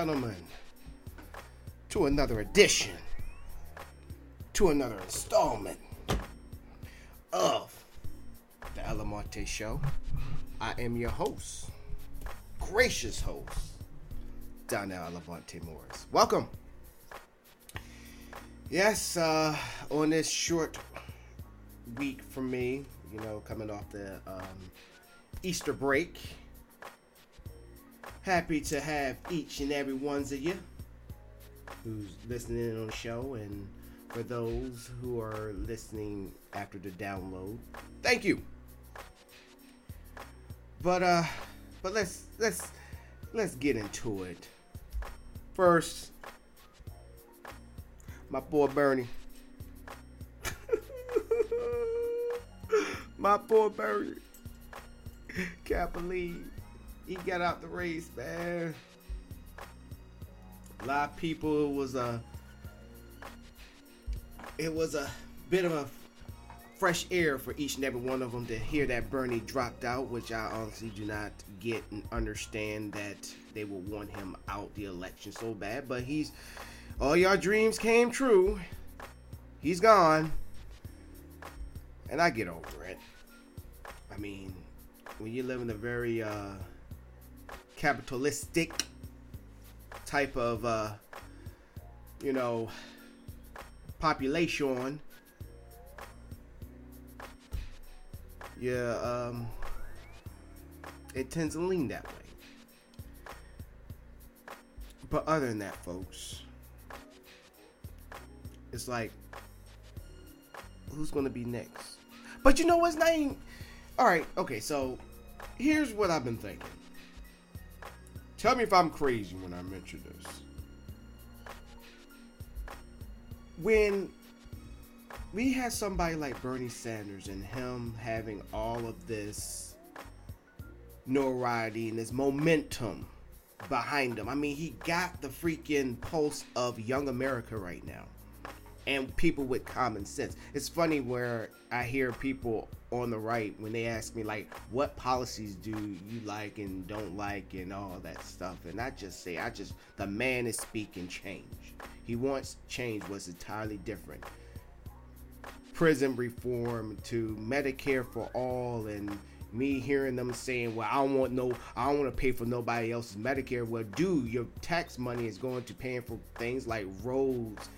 Gentlemen, to another edition, to another installment of the Almonte Show. I am your host, gracious host, Donnell Almonte Morris. Welcome. Yes, uh, on this short week for me, you know, coming off the um, Easter break. Happy to have each and every ones of you who's listening on the show, and for those who are listening after the download, thank you. But uh, but let's let's let's get into it. First, my boy Bernie. my boy Bernie. Can't believe he got out the race, man. A lot of people it was a it was a bit of a fresh air for each and every one of them to hear that Bernie dropped out, which I honestly do not get and understand that they would want him out the election so bad. But he's all your dreams came true. He's gone. And I get over it. I mean, when you live in a very uh capitalistic type of uh you know population. Yeah um it tends to lean that way. But other than that folks it's like who's gonna be next? But you know what's not all right okay so here's what i've been thinking Tell me if I'm crazy when I mention this. When we had somebody like Bernie Sanders and him having all of this notoriety and this momentum behind him. I mean, he got the freaking pulse of young America right now. And people with common sense. It's funny where I hear people on the right when they ask me like what policies do you like and don't like and all that stuff? And i just say i just the man is speaking change. He wants change was entirely different. Prison reform to medicare for all and me hearing them saying well i don't want no i don't want to pay for nobody else's medicare. Well do your tax money is going to paying for things like roads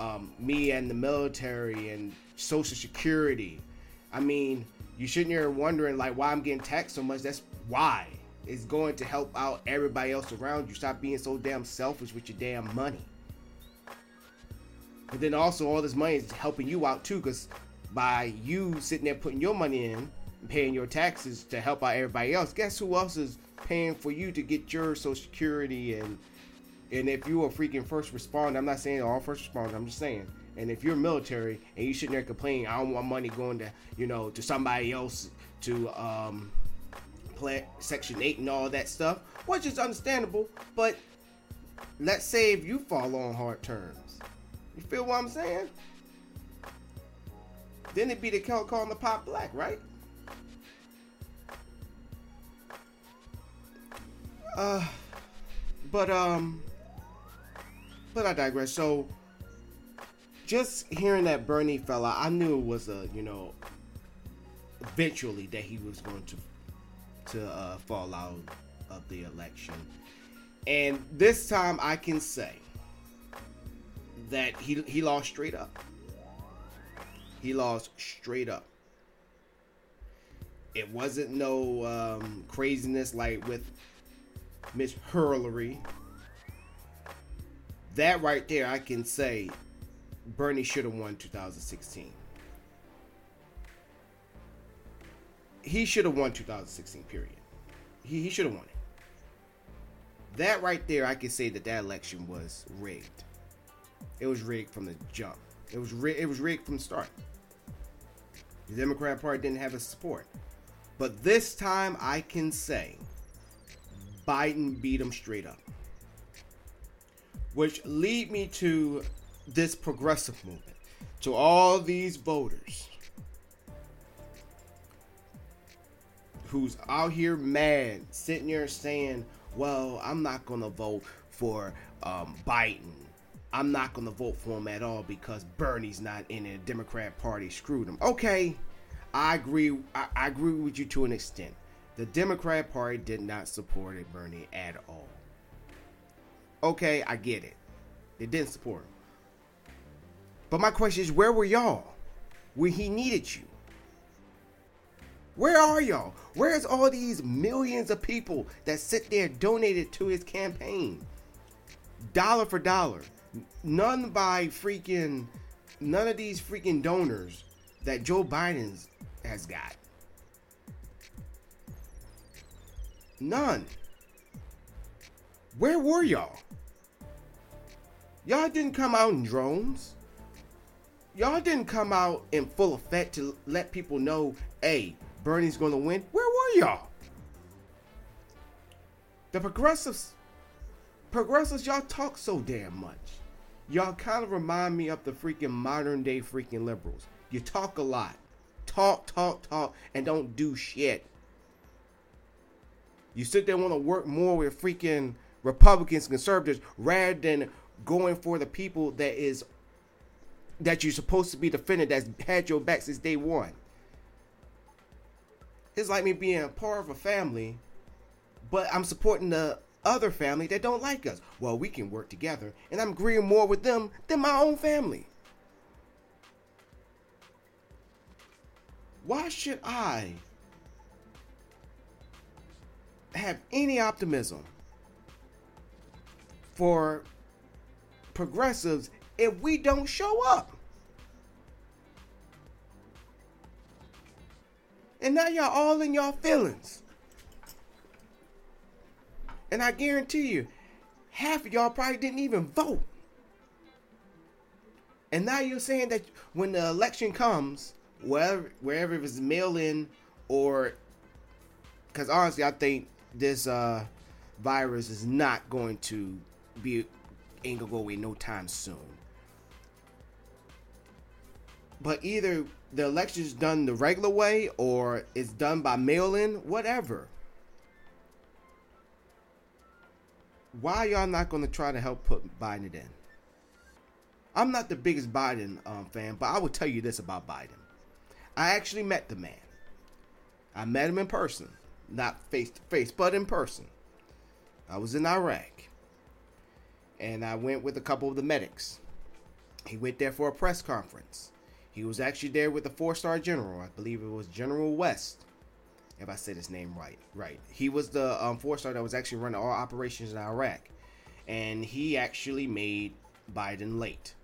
um, me and the military and social security I mean, you shouldn't you're wondering like why I'm getting taxed so much. That's why. It's going to help out everybody else around you. Stop being so damn selfish with your damn money. But then also all this money is helping you out too, because by you sitting there putting your money in and paying your taxes to help out everybody else, guess who else is paying for you to get your social security and and if you're freaking first responder, I'm not saying all first responders, I'm just saying and if you're military and you sitting there complaining, I don't want money going to, you know, to somebody else to um, play Section 8 and all that stuff, which is understandable. But let's say if you fall on hard terms, you feel what I'm saying? Then it'd be the call calling the pop black, right? Uh, but um, but I digress. So just hearing that Bernie fella, I knew it was a you know eventually that he was going to to uh, fall out of the election. And this time I can say that he he lost straight up. He lost straight up. It wasn't no um, craziness like with Miss Hurlery. That right there, I can say Bernie should have won 2016. He should have won 2016, period. He, he should have won it. That right there, I can say that that election was rigged. It was rigged from the jump. It was it was rigged from the start. The Democrat Party didn't have his support. But this time I can say Biden beat him straight up. Which lead me to this progressive movement. To all these voters who's out here mad, sitting there saying, well, I'm not going to vote for um, Biden. I'm not going to vote for him at all because Bernie's not in the Democrat Party. Screwed him. Okay, I agree. I, I agree with you to an extent. The Democrat Party did not support Bernie at all. Okay, I get it. They didn't support him. But my question is, where were y'all when he needed you? Where are y'all? Where's all these millions of people that sit there donated to his campaign? Dollar for dollar. None by freaking none of these freaking donors that Joe Biden has got. None. Where were y'all? Y'all didn't come out in drones. Y'all didn't come out in full effect to let people know, hey, Bernie's going to win. Where were y'all? The progressives, progressives, y'all talk so damn much. Y'all kind of remind me of the freaking modern day freaking liberals. You talk a lot. Talk, talk, talk, and don't do shit. You sit there want to work more with freaking Republicans, conservatives, rather than going for the people that is that you're supposed to be defending that's had your back since day one. It's like me being a part of a family, but I'm supporting the other family that don't like us. Well, we can work together, and I'm agreeing more with them than my own family. Why should I have any optimism for progressives if we don't show up? And now y'all all in y'all feelings. And I guarantee you, half of y'all probably didn't even vote. And now you're saying that when the election comes, wherever wherever it's mail in or because honestly, I think this uh, virus is not going to be ain't gonna go away no time soon. But either the election is done the regular way or it's done by mail in, whatever. Why y'all not gonna try to help put Biden in? I'm not the biggest Biden um, fan, but I will tell you this about Biden. I actually met the man. I met him in person, not face to face, but in person. I was in Iraq, and I went with a couple of the medics. He went there for a press conference. He was actually there with a four-star general. I believe it was General West, if I said his name right. Right. He was the um, four-star that was actually running all operations in Iraq, and he actually made Biden late.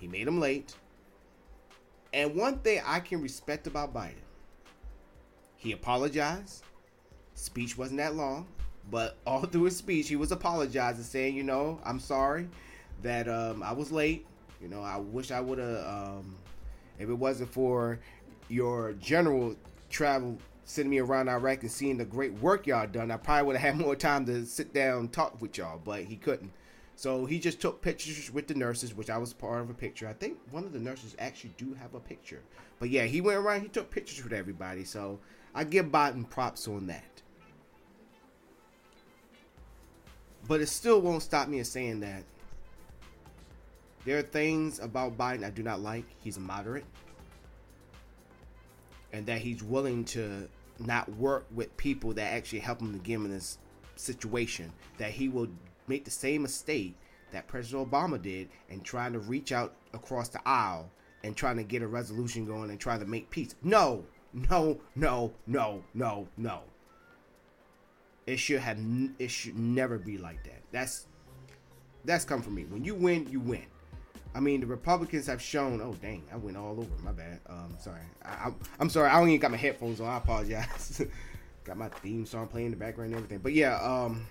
He made him late. And one thing I can respect about Biden, he apologized. Speech wasn't that long, but all through his speech, he was apologizing, saying, "You know, I'm sorry that um, I was late. You know, I wish I would have um, if it wasn't for your general travel sending me around Iraq and seeing the great work y'all done, I probably would have had more time to sit down and talk with y'all, but he couldn't. So he just took pictures with the nurses, which I was part of a picture. I think one of the nurses actually do have a picture. But yeah, he went around, he took pictures with everybody. So I give Biden props on that. But it still won't stop me from saying that there are things about Biden I do not like. He's a moderate. and that he's willing to not work with people that actually help him to get him in this situation, that he will make the same mistake that President Obama did and trying to reach out across the aisle and trying to get a resolution going and try to make peace. No, no, no, no, no, no. It should have. It should never be like that. That's that's come from me. When you win, you win. I mean, the Republicans have shown. Oh, dang, I went all over. My bad. Um, sorry. I, am I'm sorry. I don't even got my headphones on. I apologize. got my theme song playing in the background and everything. But yeah, um,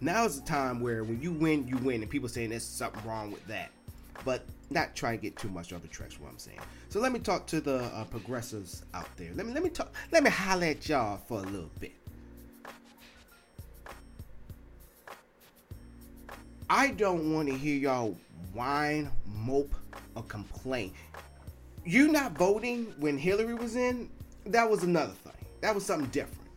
now is the time where when you win, you win, and people saying there's something wrong with that, but not trying to get too much off the tracks. What I'm saying. So let me talk to the uh, progressives out there. Let me let me talk. Let me holler at y'all for a little bit. I don't want to hear y'all whine, mope, or complain. You not voting when Hillary was in, that was another thing. That was something different.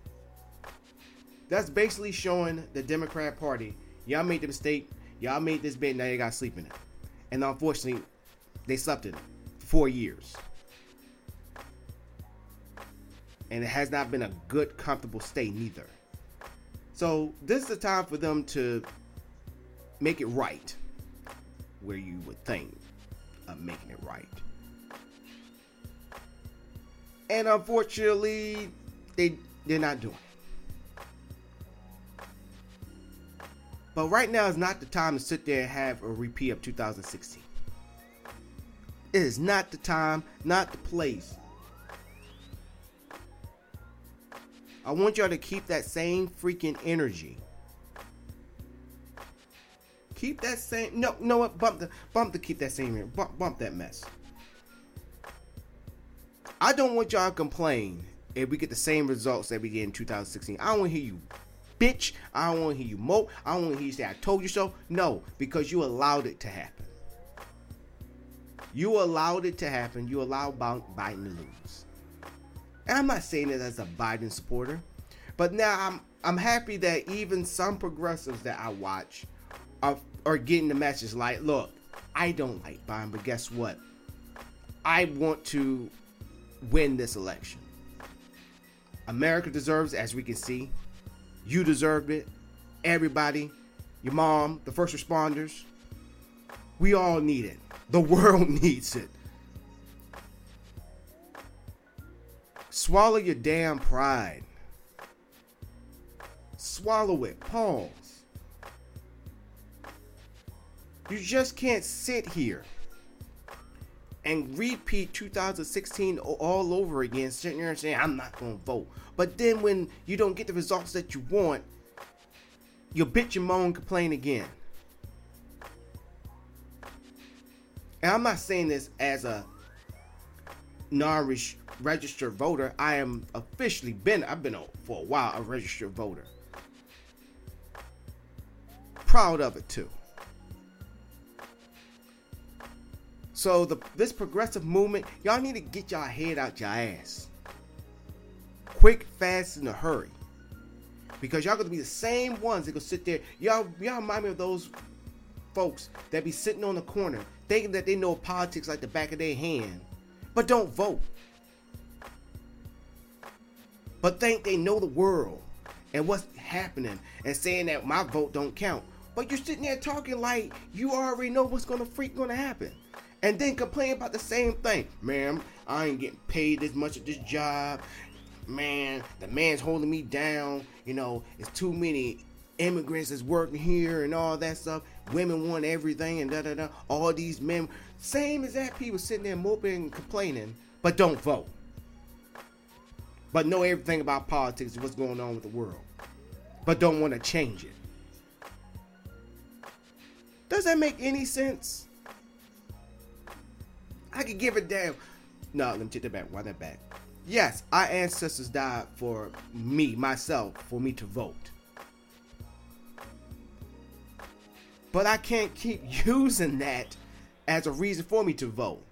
That's basically showing the Democrat Party, y'all made the mistake, y'all made this bed, now you got to sleep in it. And unfortunately, they slept in it for four years. And it has not been a good, comfortable stay neither. So this is the time for them to make it right where you would think of making it right. And unfortunately, they they're not doing it. But right now is not the time to sit there and have a repeat of 2016. It is not the time, not the place. I want y'all to keep that same freaking energy Keep that same. No, no what? Bump the bump to keep that same here. Bump bump that mess. I don't want y'all to complain if we get the same results that we get in 2016. I don't want to hear you bitch. I don't want to hear you mope. I don't want to hear you say I told you so. No, because you allowed it to happen. You allowed it to happen. You allowed Biden to lose. And I'm not saying it as a Biden supporter, but now I'm I'm happy that even some progressives that I watch are are getting the message like, look, I don't like Biden, but guess what? I want to win this election. America deserves, as we can see. You deserved it. Everybody, your mom, the first responders. We all need it. The world needs it. Swallow your damn pride. Swallow it. Pause. You just can't sit here and repeat 2016 all over again, sitting there and saying, I'm not going to vote. But then when you don't get the results that you want, you'll bitch and moan, complain again. And I'm not saying this as a non-registered voter. I am officially been, I've been for a while a registered voter. Proud of it too. So the this progressive movement, y'all need to get y'all head out your ass. Quick, fast, in a hurry. Because y'all gonna be the same ones that gonna sit there. Y'all, y'all remind me of those folks that be sitting on the corner thinking that they know politics like the back of their hand, but don't vote. But think they know the world and what's happening and saying that my vote don't count. But you're sitting there talking like you already know what's gonna freak gonna happen and then complain about the same thing. Man, I ain't getting paid this much at this job. Man, the man's holding me down. You know, it's too many immigrants that's working here and all that stuff. Women want everything and da da da. All these men, same as that people sitting there moping and complaining, but don't vote. But know everything about politics and what's going on with the world, but don't want to change it. Does that make any sense? I could give a damn. No, let me take that back. Why that back? Yes, our ancestors died for me, myself, for me to vote. But I can't keep using that as a reason for me to vote.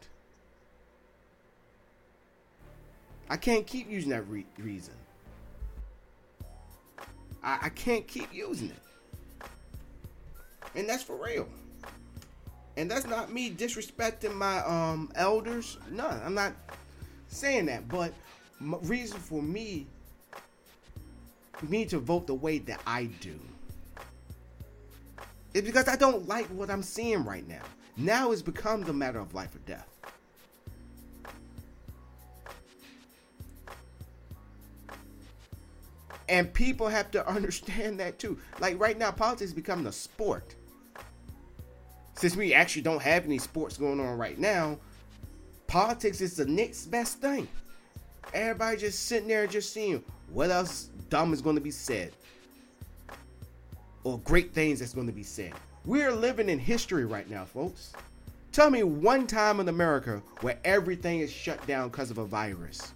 I can't keep using that re- reason. I-, I can't keep using it. And that's for real and that's not me disrespecting my um elders. No, I'm not saying that, but reason for me me to vote the way that I do is because I don't like what I'm seeing right now. Now it's become the matter of life or death. And people have to understand that too. Like right now, politics is becoming a sport. Since we actually don't have any sports going on right now, politics is the next best thing. Everybody just sitting there just seeing what else dumb is going to be said or great things that's going to be said. We're living in history right now, folks. Tell me one time in America where everything is shut down because of a virus.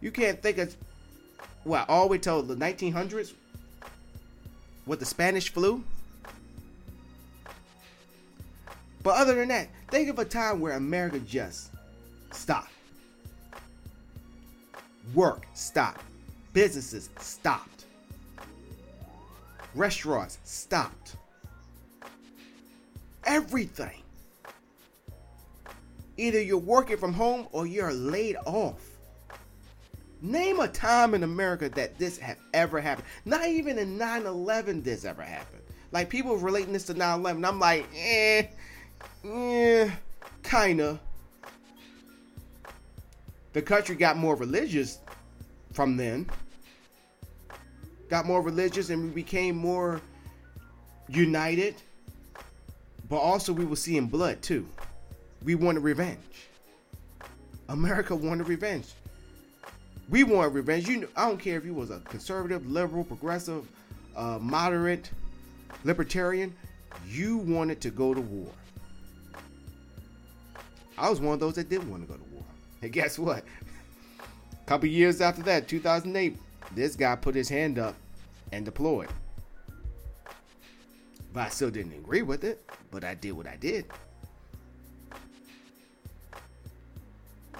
You can't think of well, all the way till the 1900s with the Spanish flu. But other than that, think of a time where America just stopped. Work stopped. Businesses stopped. Restaurants stopped. Everything. Either you're working from home or you're laid off. Name a time in America that this have ever happened. Not even in 9-11 this ever happened. Like people relating this to 9-11. I'm like, eh, eh, kinda. The country got more religious from then. Got more religious and we became more united. But also we were seeing blood too. We wanted revenge. America wanted revenge. We want revenge. You, know, I don't care if you was a conservative, liberal, progressive, uh, moderate, libertarian. You wanted to go to war. I was one of those that didn't want to go to war. And guess what? A couple years after that, 2008, this guy put his hand up and deployed. But I still didn't agree with it. But I did what I did.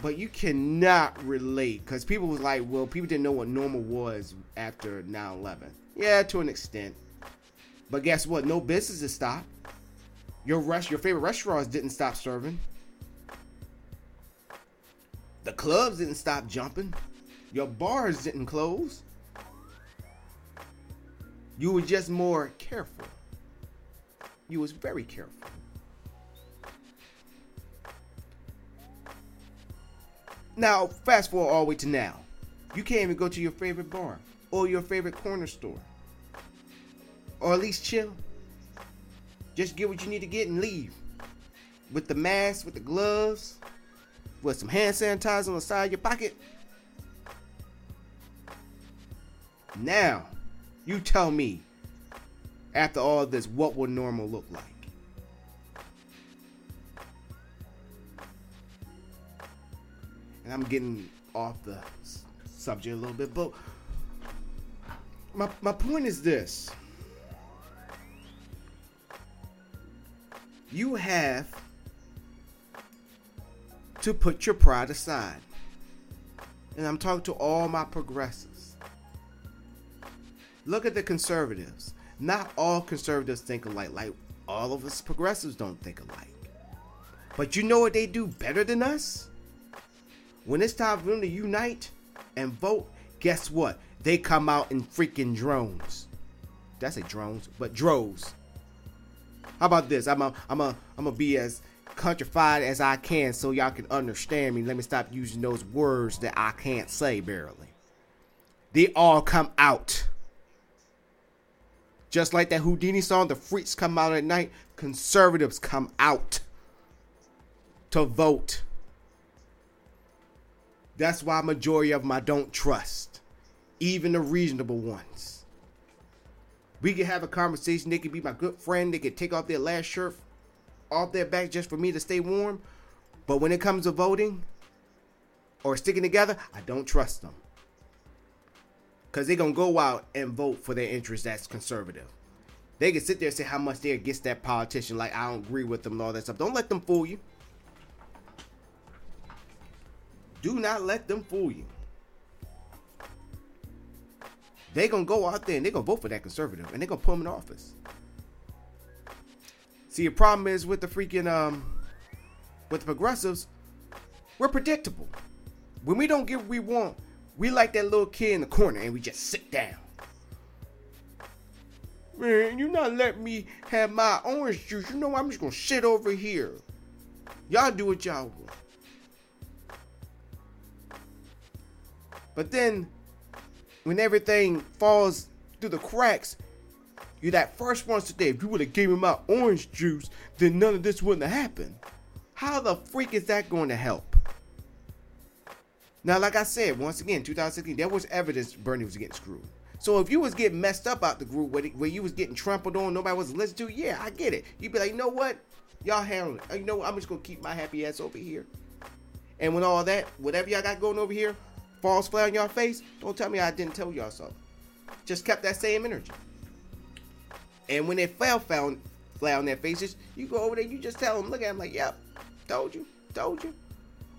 but you cannot relate because people was like, well, people didn't know what normal was after 9/11. Yeah, to an extent. But guess what? No businesses stopped. Your rest, your favorite restaurants didn't stop serving. The clubs didn't stop jumping. Your bars didn't close. You were just more careful. You was very careful. Now, fast forward all the way to now. You can't even go to your favorite bar or your favorite corner store. Or at least chill. Just get what you need to get and leave. With the mask, with the gloves, with some hand sanitizer on the side of your pocket. Now, you tell me, after all this, what will normal look like? and I'm getting off the subject a little bit, but my, my point is this. You have to put your pride aside. And I'm talking to all my progressives. Look at the conservatives. Not all conservatives think alike. Like all of us progressives don't think alike. But you know what they do better than us? When it's time for them to unite and vote, guess what? They come out in freaking drones. That's a drones, but droves. How about this? I'm a, I'm a, I'm be as countrified as I can so y'all can understand me. Let me stop using those words that I can't say barely. They all come out. Just like that Whodini song, the freaks come out at night, conservatives come out to vote. That's why majority of them I don't trust, even the reasonable ones. We can have a conversation. They could be my good friend. They could take off their last shirt off their back just for me to stay warm. But when it comes to voting or sticking together, I don't trust them. Because they're going to go out and vote for their interest that's conservative. They can sit there and say how much they're against that politician, like I don't agree with them and all that stuff. Don't let them fool you. Do not let them fool you. They're gonna go out there and they're gonna vote for that conservative and they're gonna put him in office. See, the problem is with the freaking um with the progressives, we're predictable. When we don't get what we want, we like that little kid in the corner and we just sit down. Man, you not let me have my orange juice. You know I'm just gonna sit over here. Y'all do what y'all want. But then, when everything falls through the cracks, you're that first one today. If you would have gave me my orange juice, then none of this wouldn't have happened. How the freak is that going to help? Now, like I said, once again, 2016, there was evidence Bernie was getting screwed. So if you was getting messed up out the group where, you was getting trampled on, nobody was listening to, yeah, I get it. You'd be like, you know what? Y'all handle it. Uh, you know what? I'm just gonna keep my happy ass over here. And when all that, whatever y'all got going over here, falls flat on y'all face, don't tell me I didn't tell y'all something. Just kept that same energy. And when it fell found flat on their faces, you go over there, you just tell them, look at them like, yep, told you, told you.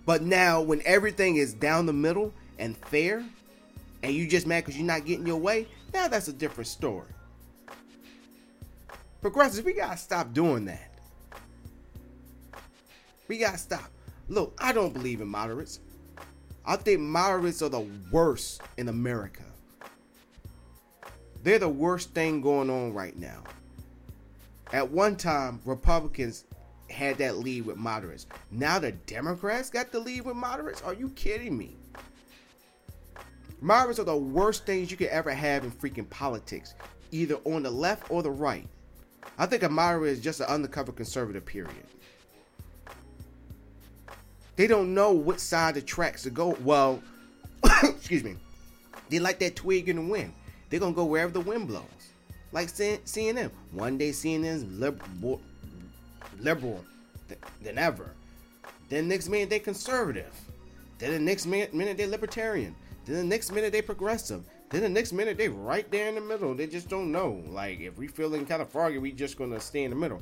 But now when everything is down the middle and fair, and you just mad because you're not getting your way, now that's a different story. Progressives, we gotta stop doing that. We gotta stop. Look, I don't believe in moderates. I think moderates are the worst in America. They're the worst thing going on right now. At one time, Republicans had that lead with moderates. Now the Democrats got the lead with moderates? Are you kidding me? Moderates are the worst things you could ever have in freaking politics, either on the left or the right. I think a moderate is just an undercover conservative, period. They don't know what side the tracks to go. Well, excuse me. They like that twig in the wind. They're gonna go wherever the wind blows. Like CNN. One day CNN's liberal, liberal than ever. Then next minute they conservative. Then the next minute, they libertarian. Then the next minute they progressive. Then the next minute they right there in the middle. They just don't know. Like if we feeling kind of foggy, we just gonna stay in the middle.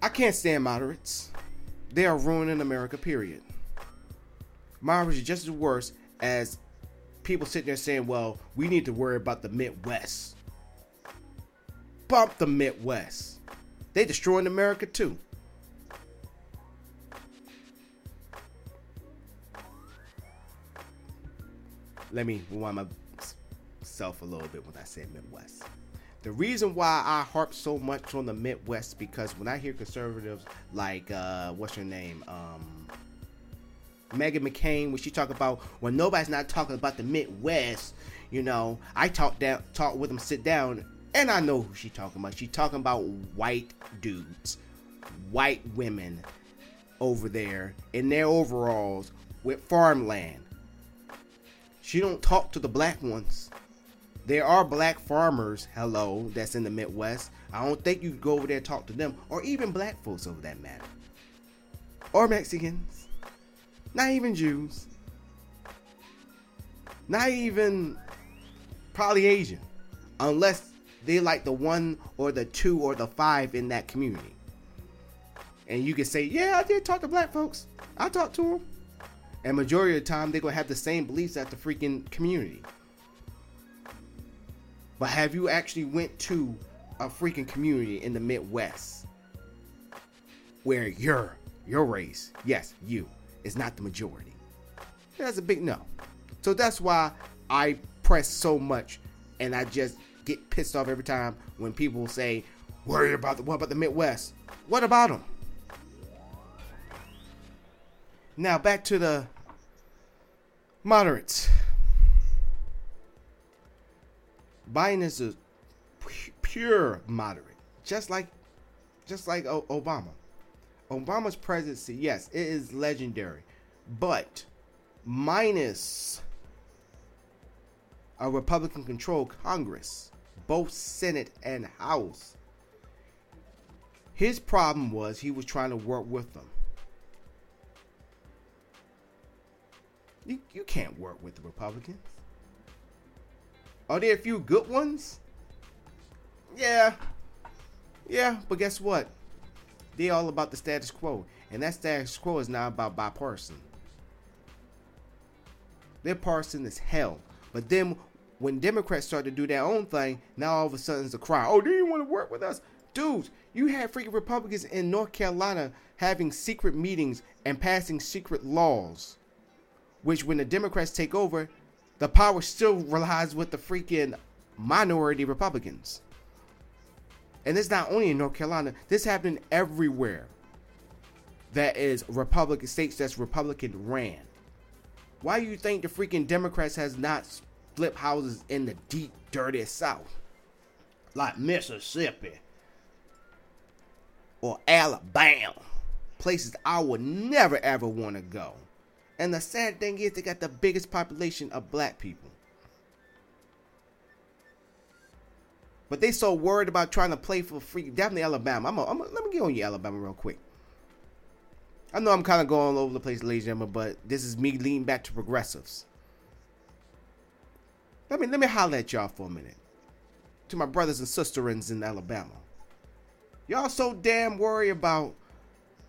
I can't stand moderates. They are ruining America, period. Moderates are just as worse as people sitting there saying, well, we need to worry about the Midwest. Bump the Midwest. They destroying America too. Let me rewind myself a little bit when I say Midwest. The reason why I harp so much on the Midwest because when I hear conservatives like uh, what's her name, um, Meghan McCain, when she talk about when nobody's not talking about the Midwest, you know, I talk down, talk with them, sit down, and I know who she talking about. She talking about white dudes, white women over there in their overalls with farmland. She don't talk to the black ones. There are black farmers, hello, that's in the Midwest. I don't think you go over there and talk to them, or even black folks over that matter. Or Mexicans. Not even Jews. Not even probably Asian. Unless they like the one or the two or the five in that community. And you can say, yeah, I did talk to black folks. I talked to them. And majority of the time, they're going to have the same beliefs as the freaking community. But have you actually went to a freaking community in the Midwest where your your race, yes, you, is not the majority? That's a big no. So that's why I press so much and I just get pissed off every time when people say, worry about the what about the Midwest? What about them? Now back to the moderates. Biden is a pure moderate, just like just like Obama. Obama's presidency, yes, it is legendary, but minus a Republican controlled Congress, both Senate and House. His problem was he was trying to work with them. You, you can't work with the Republicans. Are there a few good ones? Yeah. Yeah, but guess what? They're all about the status quo. And that status quo is not about bipartisan. They're partisan as hell. But then when Democrats start to do their own thing, now all of a sudden it's a cry. Oh, do you want to work with us? dudes, you had freaking Republicans in North Carolina having secret meetings and passing secret laws, which when the Democrats take over, the power still relies with the freaking minority Republicans. And it's not only in North Carolina, this happened everywhere that is Republican states that's Republican ran. Why do you think the freaking Democrats has not split houses in the deep, dirty South? Like Mississippi or Alabama. Places I would never ever want to go. And the sad thing is they got the biggest population of black people. But they so worried about trying to play for free. Definitely Alabama. I'm, a, I'm a, let me get on you, Alabama, real quick. I know I'm kind of going all over the place, ladies and gentlemen, but this is me leaning back to progressives. Let me let me holler at y'all for a minute. To my brothers and sisters in Alabama. Y'all so damn worried about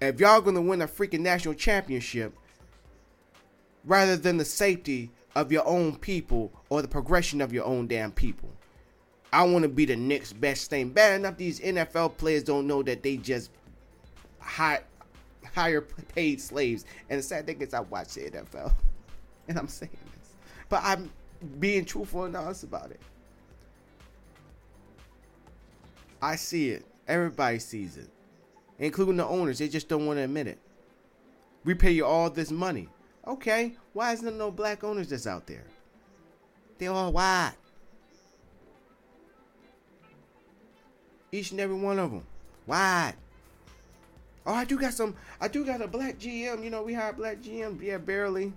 if y'all gonna win a freaking national championship rather than the safety of your own people or the progression of your own damn people. I want to be the next best thing. Bad enough these NFL players don't know that they just high, higher paid slaves. And the sad thing is, I watch the NFL, and I'm saying this, but I'm being truthful and honest about it. I see it. Everybody sees it, including the owners. They just don't want to admit it. We pay you all this money. Okay, why isn't there no black owners that's out there? They all white. Each and every one of them. Why? Oh, I do got some. I do got a black GM. You know, we hired black GM. Yeah, barely.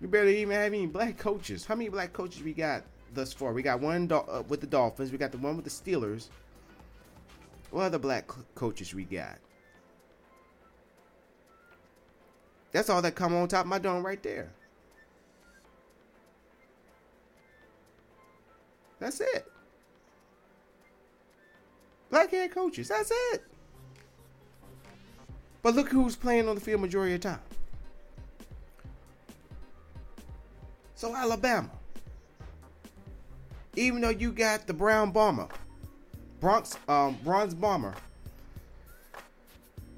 We barely even have any black coaches. How many black coaches we got thus far? We got one uh, with the Dolphins. We got the one with the Steelers. What other black coaches we got? That's all that come on top of my dome right there. That's it. Black head coaches. That's it. But look who's playing on the field majority of the time. So Alabama. Even though you got the Brown Bomber, Bronx um, Bronze Bomber,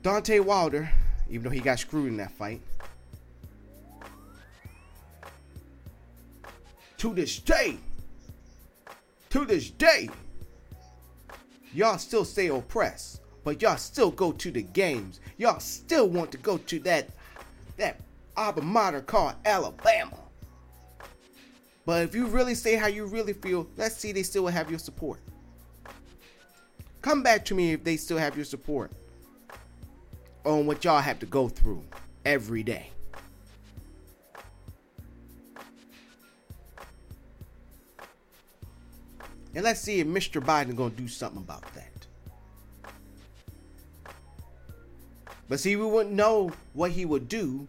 Deontay Wilder, even though he got screwed in that fight. To this day, to this day, y'all still stay oppressed, but y'all still go to the games. Y'all still want to go to that that alma mater called Alabama. But if you really say how you really feel, let's see they still have your support. Come back to me if they still have your support on what y'all have to go through every day. And let's see if Mr. Biden gonna do something about that. But see, we wouldn't know what he would do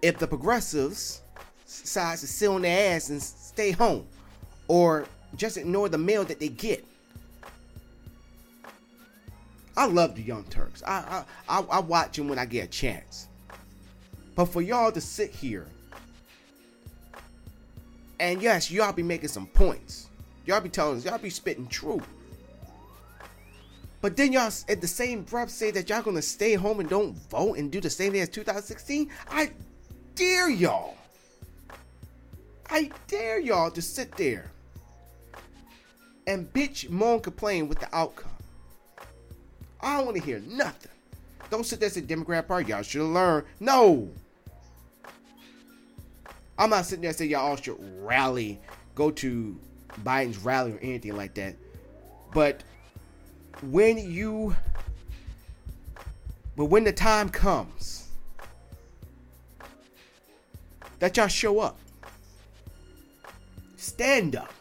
if the progressives decides to sit on their ass and stay home, or just ignore the mail that they get. I love the Young Turks. I I I, I watch them when I get a chance. But for y'all to sit here, and yes, y'all be making some points. Y'all be telling us, y'all be spitting truth. But then y'all at the same breath say that y'all gonna stay home and don't vote and do the same thing as 2016. I dare y'all. I dare y'all to sit there and bitch, moan, complain with the outcome. I don't want to hear nothing. Don't sit there and say Democrat Party, y'all should learn. No. I'm not sitting there saying y'all all should rally, go to Biden's rally or anything like that. But when you but when the time comes that y'all show up stand up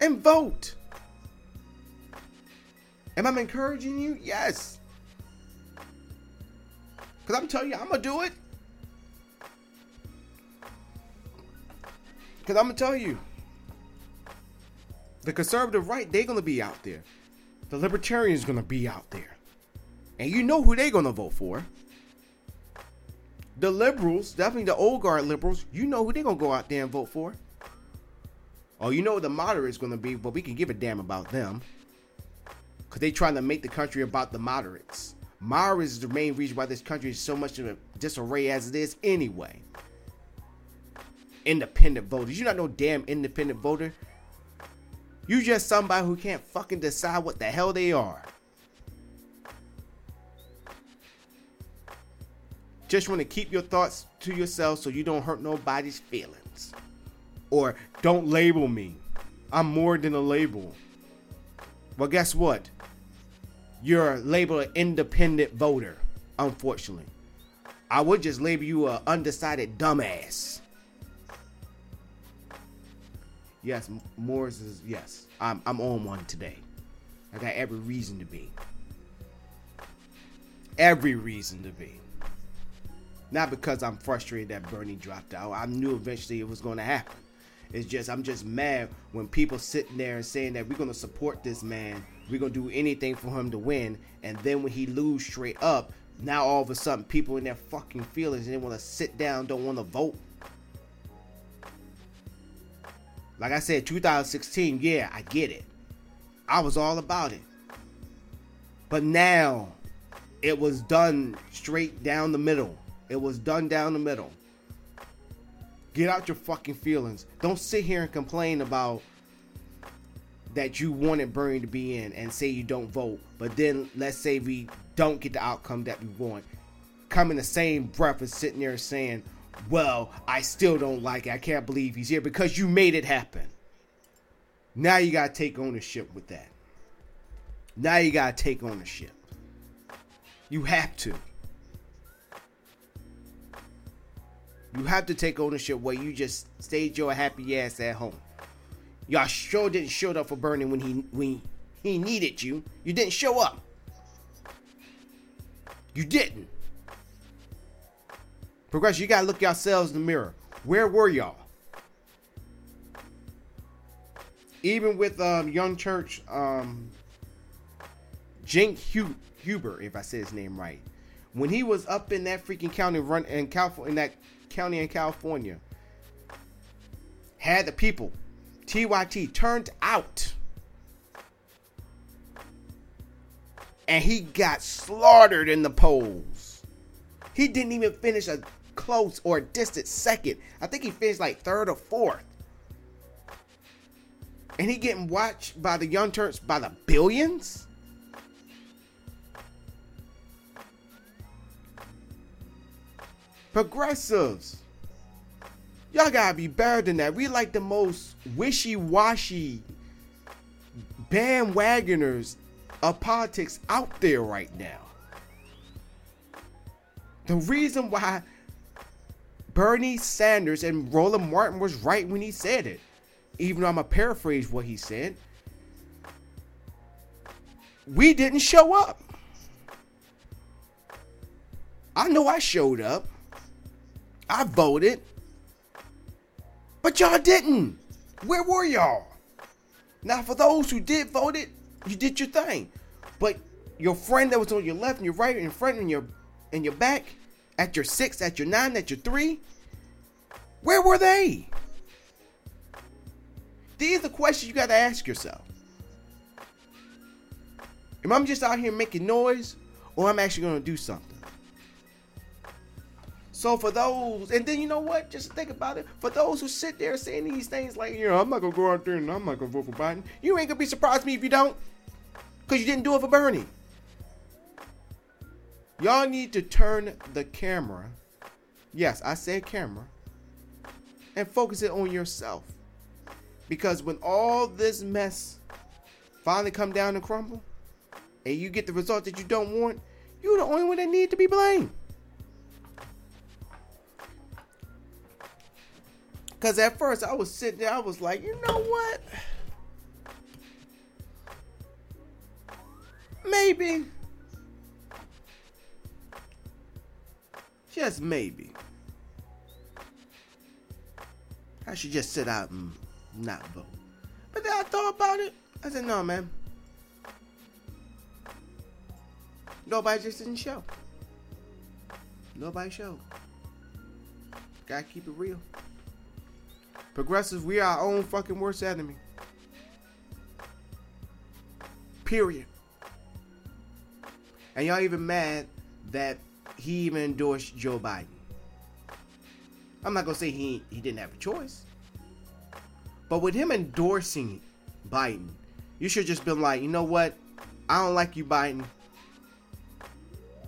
and vote. Am i encouraging you? Yes. Because i'm telling you i'm gonna do it because i'm gonna tell you the conservative right, they're gonna be out there. The libertarians gonna be out there. And you know who they're gonna vote for. The liberals, definitely the old guard liberals, you know who they're gonna go out there and vote for. Oh, you know the moderate's going to be, but we can give a damn about them. Because they're trying to make the country about the moderates. Moderates is the main reason why this country is so much a disarray as it is anyway. Independent voters. You're not no damn independent voter. You just somebody who can't fucking decide what the hell they are. Just want to keep your thoughts to yourself so you don't hurt nobody's feelings. Or don't label me. I'm more than a label. Well, guess what? You're labeled an independent voter, unfortunately. I would just label you a undecided dumbass. Yes, Morris is yes. I'm I'm on one today. I got every reason to be. Every reason to be. Not because I'm frustrated that Bernie dropped out. I knew eventually it was going to happen. It's just I'm just mad when people sitting there and saying that we're going to support this man, we're going to do anything for him to win, and then when he lose straight up, now all of a sudden people in their fucking feelings and they want to sit down, don't want to vote. Like I said, 2016, yeah, I get it. I was all about it. But now it was done straight down the middle. It was done down the middle. Get out your fucking feelings. Don't sit here and complain about that you wanted Bernie to be in and say you don't vote, but then let's say we don't get the outcome that we want. Come in the same breath as sitting there saying, Well, I still don't like it. I can't believe he's here because you made it happen. Now you gotta take ownership with that. Now you gotta take ownership. You have to. You have to take ownership where you just stayed your happy ass at home. Y'all sure didn't show up for Bernie when he when he needed you. You didn't show up. You didn't. Progression, you gotta look yourselves in the mirror. Where were y'all? Even with um, Young Turks, um, Cenk Uygur, if I say his name right, when he was up in that freaking county run in California, in that county in California had the people, TYT, turned out. And he got slaughtered in the polls. He didn't even finish a close or distant second. I think he finished like third or fourth. And he getting watched by the Young Turks by the billions? Progressives. Y'all gotta be better than that. We like the most wishy-washy bandwagoners of politics out there right now. The reason why Bernie Sanders and Roland Martin was right when he said it, even though I'm gonna paraphrase what he said, we didn't show up. I know I showed up. I voted. But y'all didn't. Where were y'all? Now, for those who did vote it, you did your thing. But your friend that was on your left and your right and your front and your and your back, at your six, at your nine, at your three, where were they? These are the questions you got to ask yourself. Am I just out here making noise, or am I'm actually going to do something? So for those, and then you know what? Just think about it. For those who sit there saying these things like, you know, I'm not gonna go out there and I'm not gonna vote for Biden. You ain't gonna be surprised me if you don't, cause you didn't do it for Bernie. Y'all need to turn the camera. Yes, I said camera. And focus it on yourself. Because when all this mess finally come down and crumble, and you get the result that you don't want, you're the only one that need to be blamed. Because at first I was sitting there, I was like, you know what? Maybe. Just maybe. I should just sit out and not vote. But then I thought about it. I said, no, man. Nobody just didn't show. Nobody showed. Gotta keep it real. Progressives, we are our own fucking worst enemy. Period. And y'all even mad that he even endorsed Joe Biden. I'm not gonna say he he didn't have a choice. But with him endorsing Biden, you should just been like, you know what? I don't like you, Biden,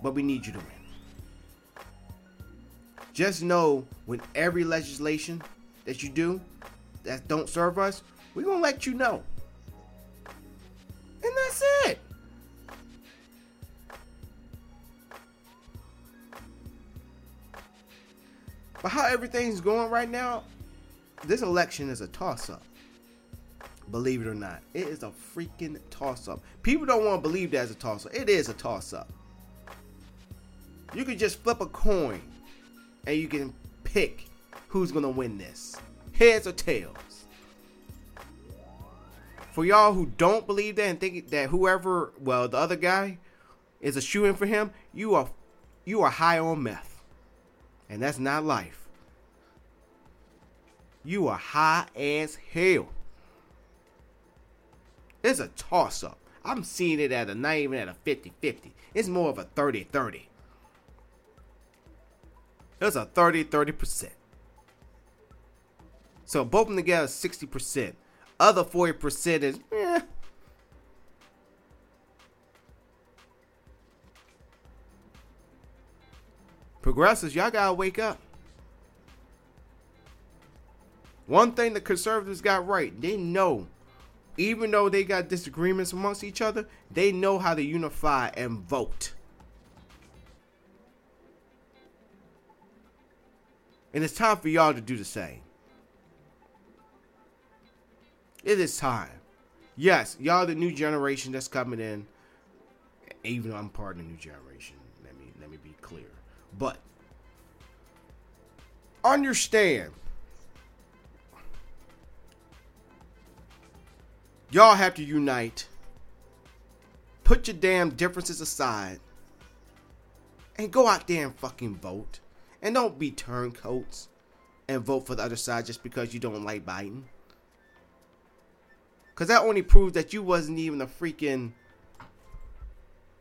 but we need you to win. Just know when every legislation that you do that don't serve us, we're gonna let you know. And that's it. But how everything's going right now, this election is a toss up. Believe it or not, it is a freaking toss up. People don't want to believe that it's a toss up. It is a toss up. You can just flip a coin and you can pick who's going to win this heads or tails. For y'all who don't believe that and think that whoever, well, the other guy is a shoe in for him, you are you are high on meth. And that's not life. You are high as hell. It's a toss up. I'm seeing it at a not even at a 50 50. It's more of a 30 30. It's a 30 30%. So both of them together 60%. Other 40% is eh. Progressives, y'all gotta wake up. One thing the conservatives got right, they know, even though they got disagreements amongst each other, they know how to unify and vote. And it's time for y'all to do the same. It is time. Yes, y'all the new generation that's coming in. Even though I'm part of the new generation. Let me let me be clear. But understand y'all have to unite. Put your damn differences aside and go out there and fucking vote. And don't be turncoats and vote for the other side just because you don't like Biden. Cause that only proves that you wasn't even a freaking.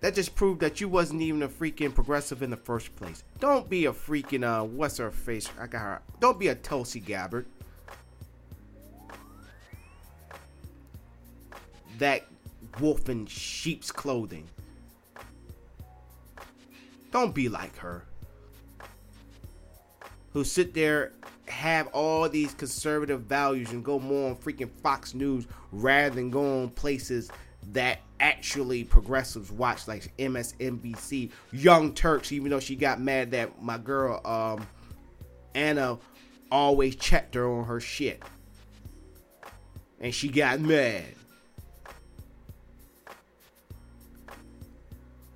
That just proved that you wasn't even a freaking progressive in the first place. Don't be a freaking uh, what's her face? I got her. Don't be a Tulsi Gabbard. That wolf in sheep's clothing. Don't be like her. Who sit there have all these conservative values and go more on freaking Fox News rather than go on places that actually progressives watch, like MSNBC, Young Turks. Even though she got mad that my girl um, Anna always checked her on her shit, and she got mad.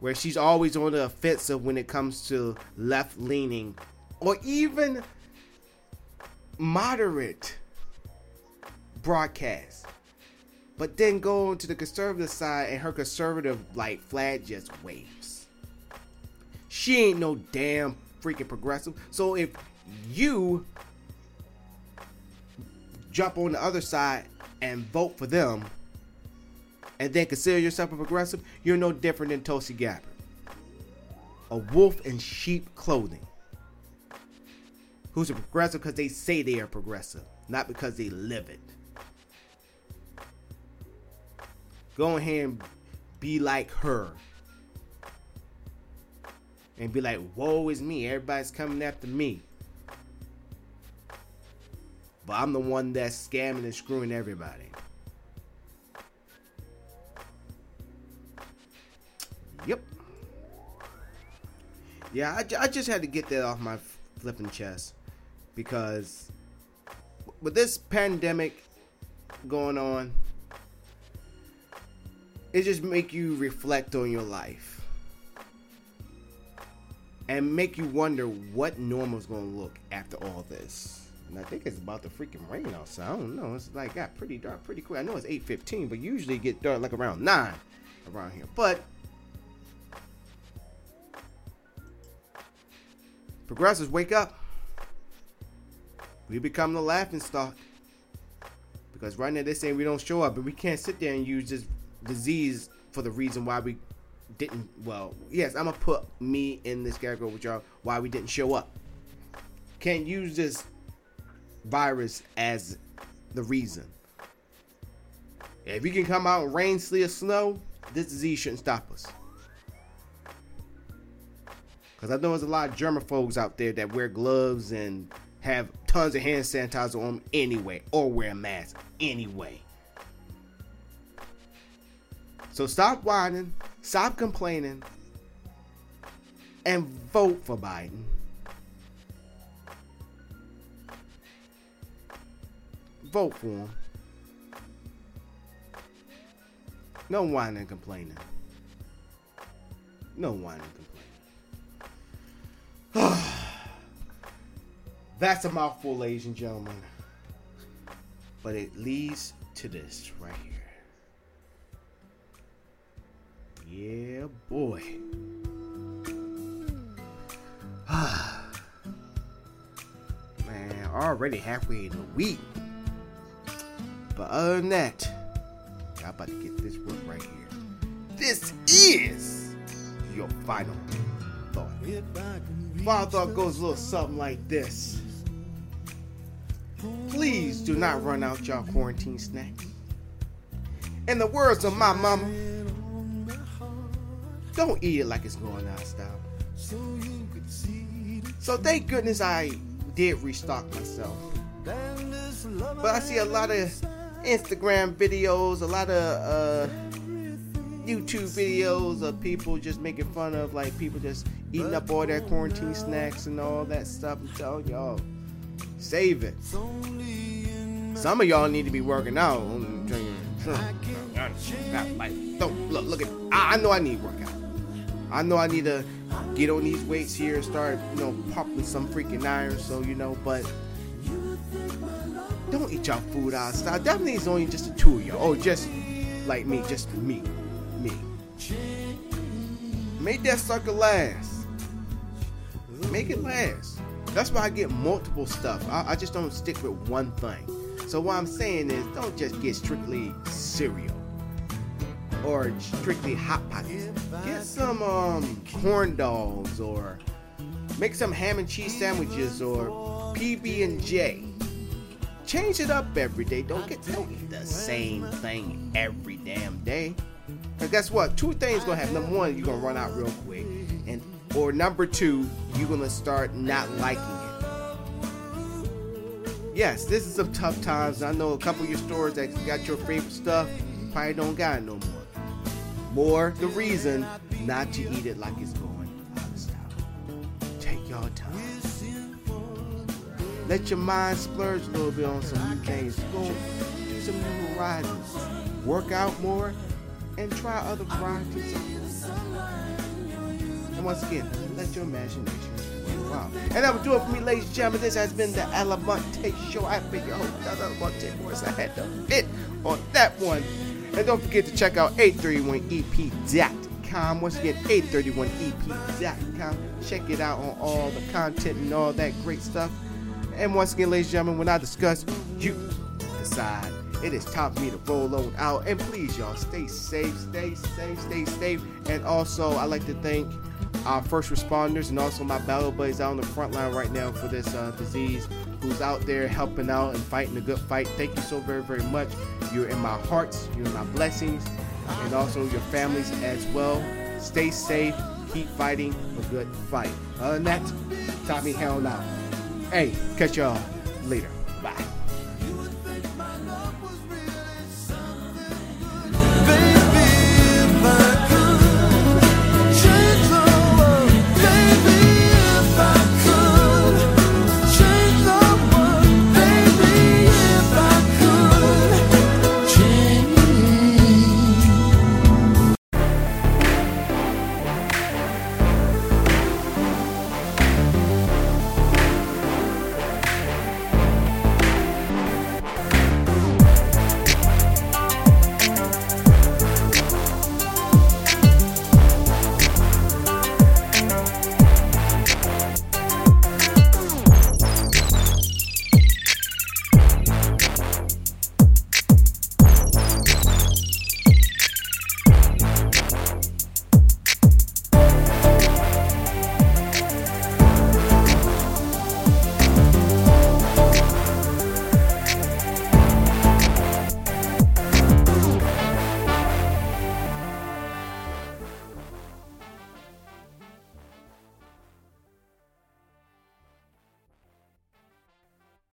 Where she's always on the offensive when it comes to left leaning or even moderate broadcast. But then go to the conservative side and her conservative like flag just waves. She ain't no damn freaking progressive. So if you jump on the other side and vote for them and then consider yourself a progressive, you're no different than Tulsi Gabbard. A wolf in sheep clothing who's a progressive because they say they are progressive, not because they live it. Go ahead and be like her. And be like, woe is me. Everybody's coming after me. But I'm the one that's scamming and screwing everybody. Yep. Yeah, I, I just had to get that off my flipping chest because with this pandemic going on, it just make you reflect on your life and make you wonder what normal's gonna look after all this. And I think it's about to freaking rain outside. I don't know. It's like got pretty dark pretty quick. I know it's 8:15, but usually get dark like around nine around here. But progressives wake up. We become the laughing stock. Because right now they're saying we don't show up, but we can't sit there and use this disease for the reason why we didn't. Well, yes, I'm gonna put me in this category with y'all. Why we didn't show up. Can't use this virus as the reason. If we can come out in rain, sleet, or snow, this disease shouldn't stop us. Because I know there's a lot of germaphobes out there that wear gloves and have tons of hand sanitizer on them anyway, or wear masks anyway. So stop whining, stop complaining, and vote for Biden. Vote for him. No whining and complaining. No whining and complaining. That's a mouthful, ladies and gentlemen. But it leads to this right here. Yeah, boy. Man, already halfway in the week. But other than that, y'all about to get this work right here. This is your final thought. Final thought goes a little something like this. Please do not run out y'all quarantine snacks. In the words of my mama, don't eat it like it's going out of style. So thank goodness I did restock myself. But I see a lot of Instagram videos, a lot of uh, YouTube videos of people just making fun of like people just eating up all their quarantine snacks and all that stuff. I'm telling y'all, save it. Some of y'all need to be working out. Like, don't look, look at. I, I know I need workout. I know I need to get on these weights here and start, you know, pumping some freaking iron. So you know, but don't eat y'all food outside. Definitely it's only just the two of y'all. Oh, just like me, just me, me. Make that sucker last. Make it last. That's why I get multiple stuff. I, I just don't stick with one thing. So what I'm saying is, don't just get strictly cereal or strictly hot pockets. Get some um, corn dogs or make some ham and cheese sandwiches or PB and J. Change it up every day. Don't get don't eat the same thing every damn day. Cause guess what? Two things gonna happen. Number one, you're gonna run out real quick, and or number two, you're gonna start not liking it. Yes, this is some tough times. I know a couple of your stores that got your favorite stuff probably don't got no more. More the reason not to eat it like it's going out of style. Take your time. Let your mind splurge a little bit on some new things. Go do some new horizons. Work out more and try other varieties. And once again, let your imagination wild. And that will do it for me, ladies and gentlemen. This has been the Almonte Show. I've been oh, your host, Almonte Morris. I had to fit on that one. And don't forget to check out 831ep.com. Once again, 831ep.com. Check it out on all the content and all that great stuff. And once again, ladies and gentlemen, when I discuss, you decide. It is time for me to roll on out. And please, y'all, stay safe, stay safe, stay safe. And also, I'd like to thank our first responders and also my battle buddies out on the front line right now for this uh, disease who's out there helping out and fighting a good fight. Thank you so very, very much. You're in my hearts, you're in my blessings, and also your families as well. Stay safe, keep fighting a good fight. Other than that, Tommy Hell out. Hey, catch y'all later.